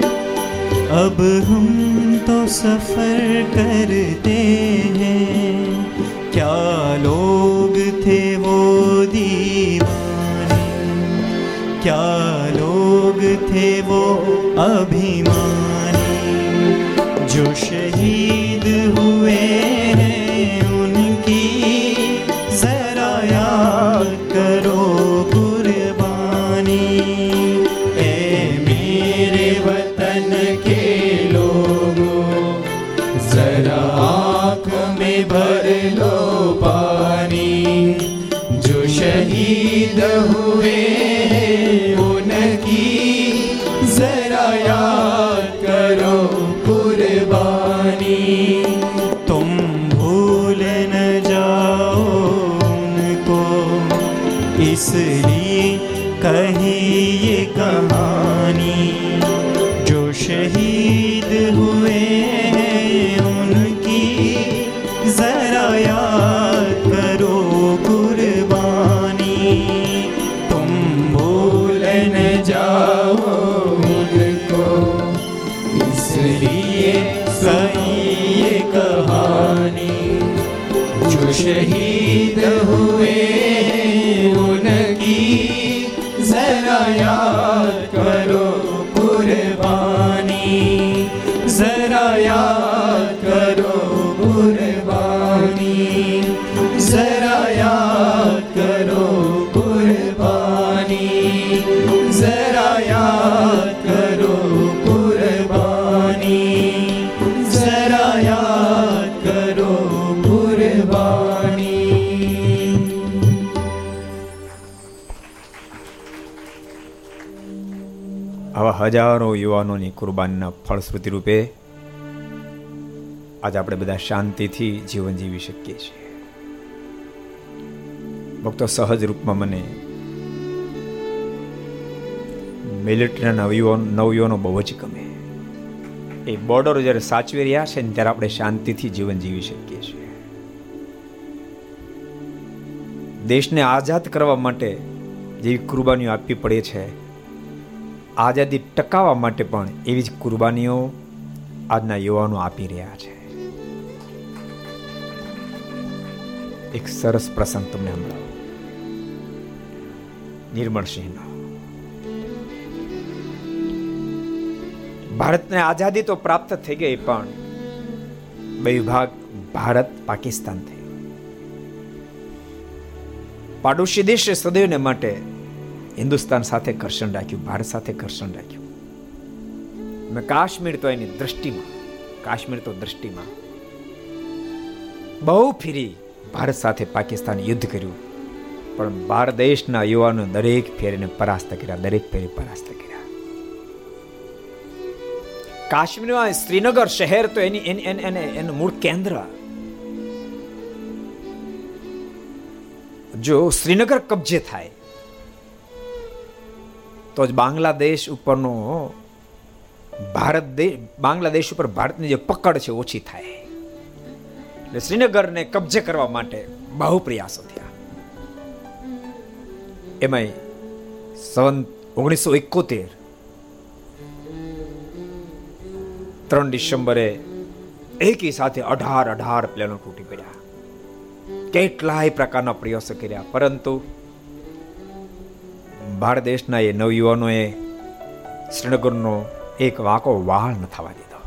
अब हम तो सफ़र कर હજારો યુવાનોની કુરબાનીના ફળશ્રુતિ રૂપે આજે આપણે બધા શાંતિથી જીવન જીવી શકીએ છીએ. ભક્તો, સહજ રૂપમાં મને મિલિટરીના નવયુવાન નવયુવાનો બહુ જ ગમે. એ બોર્ડરો જ્યારે સાચવી રહ્યા છે ને ત્યારે આપણે શાંતિથી જીવન જીવી શકીએ છીએ. દેશને આઝાદ કરવા માટે જેવી કુરબાનીઓ આપવી પડે છે આઝાદી ટકાવવા માટે પણ એવી જ કુરબાનીઓ આજના યુવાનો આપી રહ્યા છે. એક સરસ પ્રસંગ તમને હમણાં. નિર્મળસિંહનો ભારતને આઝાદી તો પ્રાપ્ત થઈ ગઈ, પણ બે વિભાગ, ભારત, પાકિસ્તાન થયું. પાડોશી દેશે સદૈવને માટે હિન્દુસ્તાન સાથે ઘર્ષણ રાખ્યું, ભારત સાથે ઘર્ષણ રાખ્યું. મેં કાશ્મીર તો એની દ્રષ્ટિમાં, કાશ્મીર તો દ્રષ્ટિમાં બહુ ફેરી ભારત સાથે પાકિસ્તાન યુદ્ધ કર્યું. પણ ભારત દેશના યુવાનો દરેક ફેરીને પરાસ્ત કર્યા, દરેક ફેરી પરાસ્ત કર્યા. કાશ્મીરમાં શ્રીનગર શહેર તો એની, એનું મૂળ કેન્દ્ર. જો શ્રીનગર કબજે થાય તો જ બાંગ્લાદેશ ઉપરનો ભારત દેશ બાંગ્લાદેશ ઉપર ભારતની જે પકડ છે ઓછી થાય. એટલે શ્રીનગરને કબજે કરવા માટે બહુ પ્રયાસો થયા. એમાંય સન ઓગણીસો એકોતેર ત્રણ ડિસેમ્બરે એકી સાથે અઢાર અઢાર પ્લેનો તૂટી પડ્યા. કેટલાય પ્રકારના પ્રયાસો કર્યા, પરંતુ ભારત દેશના એ નવયુવાનોએ શ્રીનગરનો એક વાંકો વાળ ન થવા દીધો.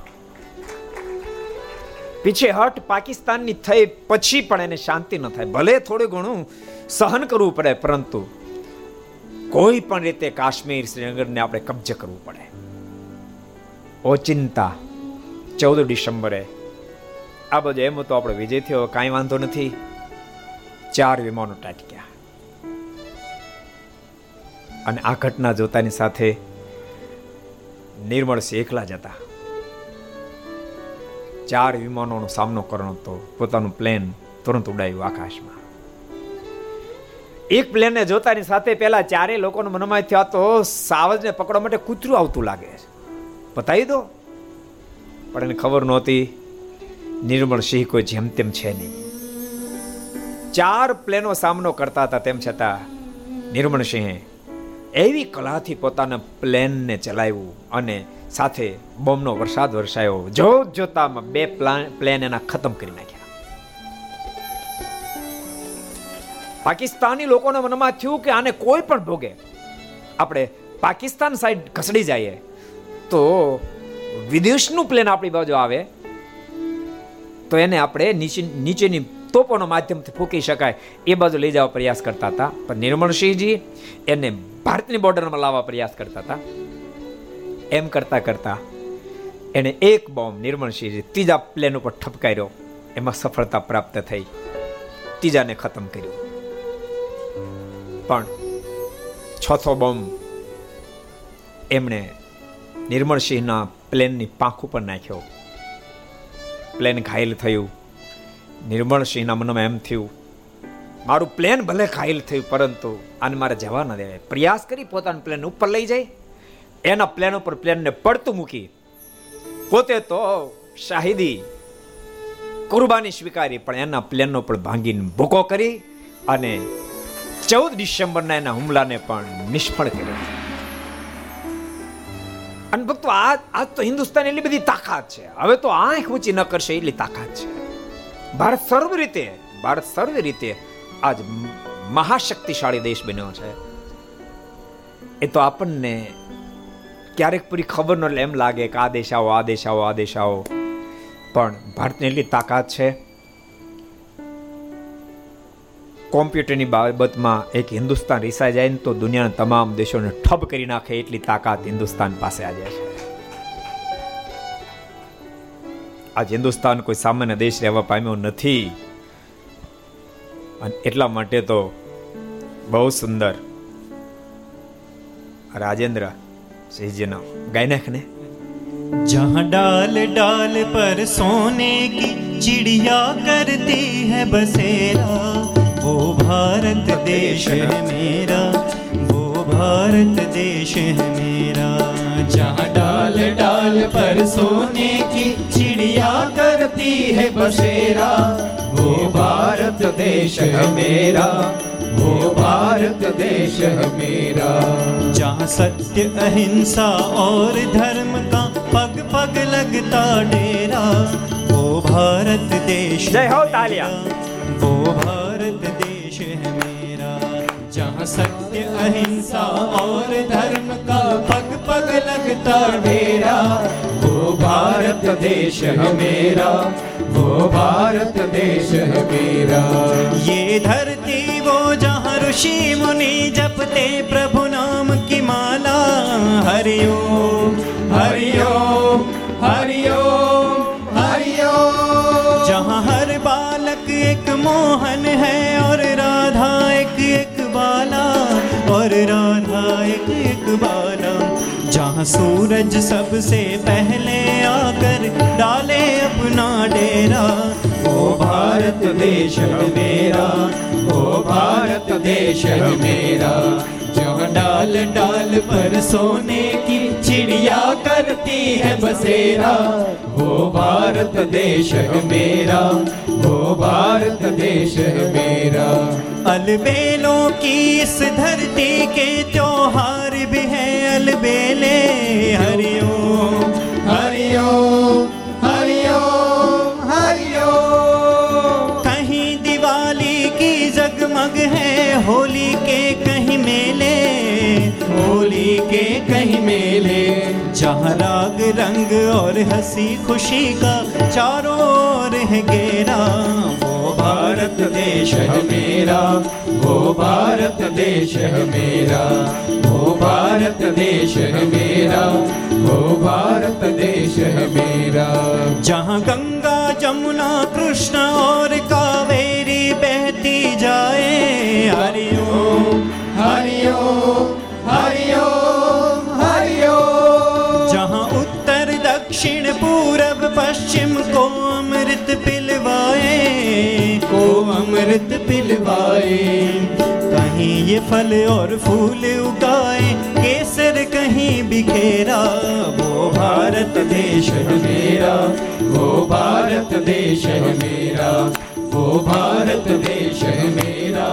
પીછે હટ પાકિસ્તાનની થઈ પછી પણ એને શાંતિ ન થાય. ભલે થોડું ઘણું સહન કરવું પડે, પરંતુ કોઈ પણ રીતે કાશ્મીર શ્રીનગરને આપણે કબજે કરવું પડે. ઓચિંતા ચૌદ ડિસેમ્બરે. આ બધું એમ તો આપણે વિજય થયો, કાંઈ વાંધો નથી. ચાર વિમાનો ટાટક્યા અને આ ઘટના જોતાની સાથે નિર્મળસિંહ એકલા હતા. ચાર વિમાનોનો સામનો કરવાનો હતો. પોતાનું પ્લેન તુરંત ઉડાયું આકાશમાં. એક પ્લેનને જોતાની સાથે પહેલા ચારે લોકોના મનમાં થયા. તો સાવજને પકડવા માટે કૂતરું આવતું લાગે છે. બતાવી દો. પણ એને ખબર નહોતી નિર્મળ સિંહ કોઈ જેમ તેમ છે નહીં. ચાર પ્લેનો સામનો કરતા હતા. તેમ છતાં નિર્મળ સિંહે એવી કલાથી પોતાના પ્લેનને ચલાવ્યું અને સાથે બોમ્બનો વરસાદ વરસાયો. જોત જોતામાં બે પ્લેન એના ખતમ કરી નાખ્યા. પાકિસ્તાની લોકોના મનમાં થયું કે આને કોઈ પણ ભોગે, આપણે પાકિસ્તાન સાઈડ ઘસડી જઈએ, તો વિદેશનું પ્લેન આપણી બાજુ આવે, તો એને આપણે નીચે નીચેની તોપોના માધ્યમથી ફૂંકી શકાય. એ બાજુ લઈ જવા પ્રયાસ કરતા હતા. પણ નિર્મળસિંહજી એને ભારતની બોર્ડરમાં લાવવા પ્રયાસ કરતા હતા. એમ કરતા કરતા એણે એક બોમ્બ નિર્મળસિંહજી ત્રીજા પ્લેન ઉપર ઠપકાર્યો. એમાં સફળતા પ્રાપ્ત થઈ. ત્રીજાને ખતમ કર્યું. પણ છસો બોમ્બ એમણે નિર્મળસિંહના પ્લેનની પાંખ ઉપર નાખ્યો. પ્લેન ઘાયલ થયું. નિર્મળસિંહના મનમાં એમ થયું. મારું પ્લેન ભલે ઘાયલ થયું, પરંતુ આને મારે જવા ન દેવાય. પ્રયાસ કરી પોતાના પ્લેન ઉપર લઈ જાય. એના પ્લેન ઉપર પ્લેનને પડતું મૂકી. પોતે તો શાહિદી કુરબાની સ્વીકારી, પણ એના પ્લેનનો પણ ભાંગીને ભૂકો કરી અને ચૌદ ડિસેમ્બરના એના હુમલાને પણ નિષ્ફળ કર્યો. અને ભક્તો, આ આજ તો હિન્દુસ્તાન એટલી બધી તાકાત છે. હવે તો આંખ ઊંચી ન કરશે, એટલી તાકાત છે. ભારત સર્વ રીતે ભારત સર્વ રીતે આજ મહાશક્તિશાળી દેશ બન્યો છે. એ તો આપણને ક્યારેક પૂરી ખબર ન એમ લાગે કે આ દેશ આવો આ દેશ આવો આ દેશ આવો પણ ભારતની એટલી તાકાત છે. કોમ્પ્યુટરની બાબતમાં એક હિન્દુસ્તાન રિસાઈ જાય ને તો દુનિયાના તમામ દેશોને ઠપ કરી નાખે એટલી તાકાત હિન્દુસ્તાન પાસે આજે છે. આજ હિન્દુસ્તાન કોઈ સામાન્ય દેશ રહેવા પામ્યો નથી અને એટલા માટે તો બહુ સુંદર રાજેન્દ્ર સિંહજીનો ગાય નાખ ને जहाँ डाल डाल पर सोने की चिड़िया करती है बसेरा वो भारत देश है मेरा वो भारत देश है मेरा जहाँ डाल डाल पर सोने की चिड़िया करती है बसेरा। वो भारत देश है मेरा वो भारत देश है मेरा। जहाँ सत्य अहिंसा और धर्म का पग पग लगता डेरा वो भारत देश जय हो तालिया। वो भारत देश है मेरा। जहाँ सत्य अहिंसा और धर्म पग पग लगता डेरा वो भारत देश है मेरा। वो भारत देश है मेरा। ये धरती वो जहाँ ऋषि मुनि जपते प्रभु नाम की माला। हरिओम हरिओम हरिओम हरिओम। जहाँ हर बालक एक मोहन है और राधा एक एक बाला। और राधा एक एक बाला। जहाँ सूरज सबसे पहले आकर डाले अपना डेरा ओ भारत देश है मेरा ओ भारत देश है मेरा जहाँ डाल डाल पर सोने की चिड़िया करती है बसेरा वो भारत देश है मेरा वो भारत देश है मेरा अलबेलों की इस धरती के त्योहार भी है अलबेले हरिओम हरिओम हरिओम के कहीं मेले, जहाँ राग, रंग और हँसी खुशी का चारों ओर है घेरा। वो भारत देश है मेरा, वो भारत देश है मेरा, वो भारत देश है मेरा, वो भारत देश है मेरा। जहाँ गंगा, जमुना, कृष्ण और कावेरी बहती जाए, हरिओम। पश्चिम को अमृत पिलवाए को अमृत पिलवाए। कहीं ये फल और फूल उगाए केसर कहीं बिखेरा वो भारत देश है मेरा वो भारत देश है मेरा वो भारत देश है मेरा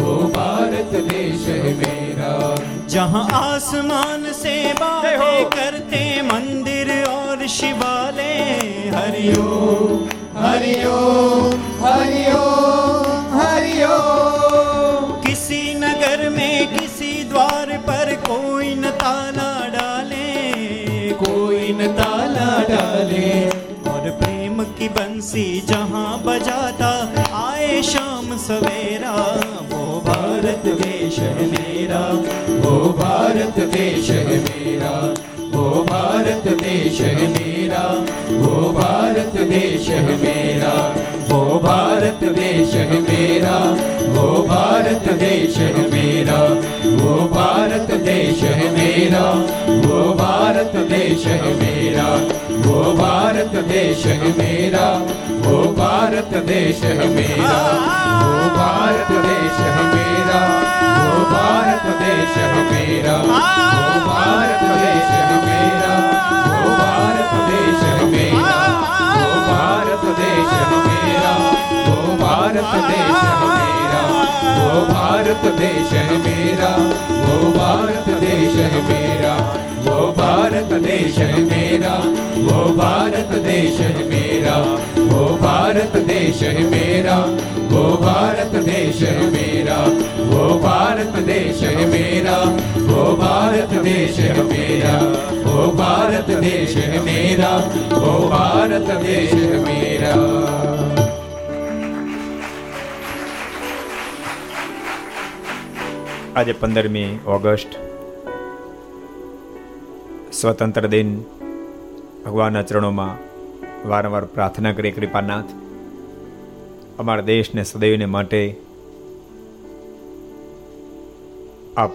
वो भारत देश है मेरा। जहाँ आसमान से बातें करते मंदिर और शिवालय हरिओम हरिओम हरिओम हरिओम किसी नगर में किसी द्वार पर कोई न ताला डाले कोई न ताला डाले और प्रेम की बंसी जहाँ बजाता आए शाम सवेरा भारत देश है मेरा वो भारत देश है मेरा वो भारत देश है मेरा वो भारत देश है मेरा वो भारत देश है मेरा वो भारत देश है मेरा वो भारत देश है मेरा वो भारत देश है मेरा वो भारत देश है मेरा वो भारत देश है मेरा भारत देश है मेरा वो भारत देश है मेरा वो भारत देश है मेरा वो भारत देश है मेरा वो भारत देश है मेरा वो भारत देश है मेरा वो भारत देश है मेरा वो भारत देश है मेरा वो भारत देश है मेरा वो भारत देश है मेरा वो भारत देश है मेरा આજે પંદરમી ઓગસ્ટ. સ્વતંત્ર દિન. ભગવાનના ચરણોમાં વારંવાર પ્રાર્થના કરી કૃપાનાથ. અમારા દેશને સદૈવને માટે આપ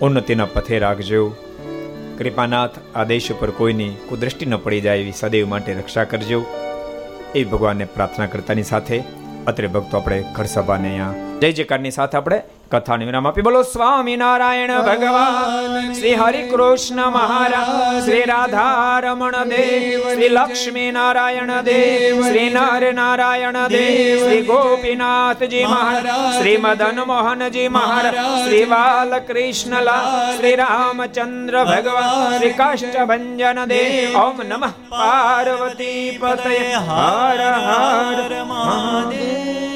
ઉન્નતિના પથે રાખજો. કૃપાનાથ, આ દેશ ઉપર કોઈની કુદૃષ્ટિ ન પડી જાય એવી સદૈવ માટે રક્ષા કરજો. એ ભગવાનને પ્રાર્થના કરતાની સાથે અત્રે ભક્તો આપણે ઘર સભાને અહીંયા જય જયકારની સાથે આપણે કથાને વિરામ આપી. બોલો સ્વામી નારાયણ ભગવાન શ્રી હરિ કૃષ્ણ મહારાજ શ્રી રાધા રમણ દેવ શ્રી લક્ષ્મી નારાયણ દેવ શ્રી નર નારાયણ દેવ શ્રી ગોપીનાથજી મહારાજ શ્રી મદન મોહનજી મહારાજ શ્રી બાલકૃષ્ણલા શ્રી રામચંદ્ર ભગવાન શ્રી કાષ્ટભંજન દેવ ઓમ નમઃ પાર્વતી પતય હર હર મહાદેવ.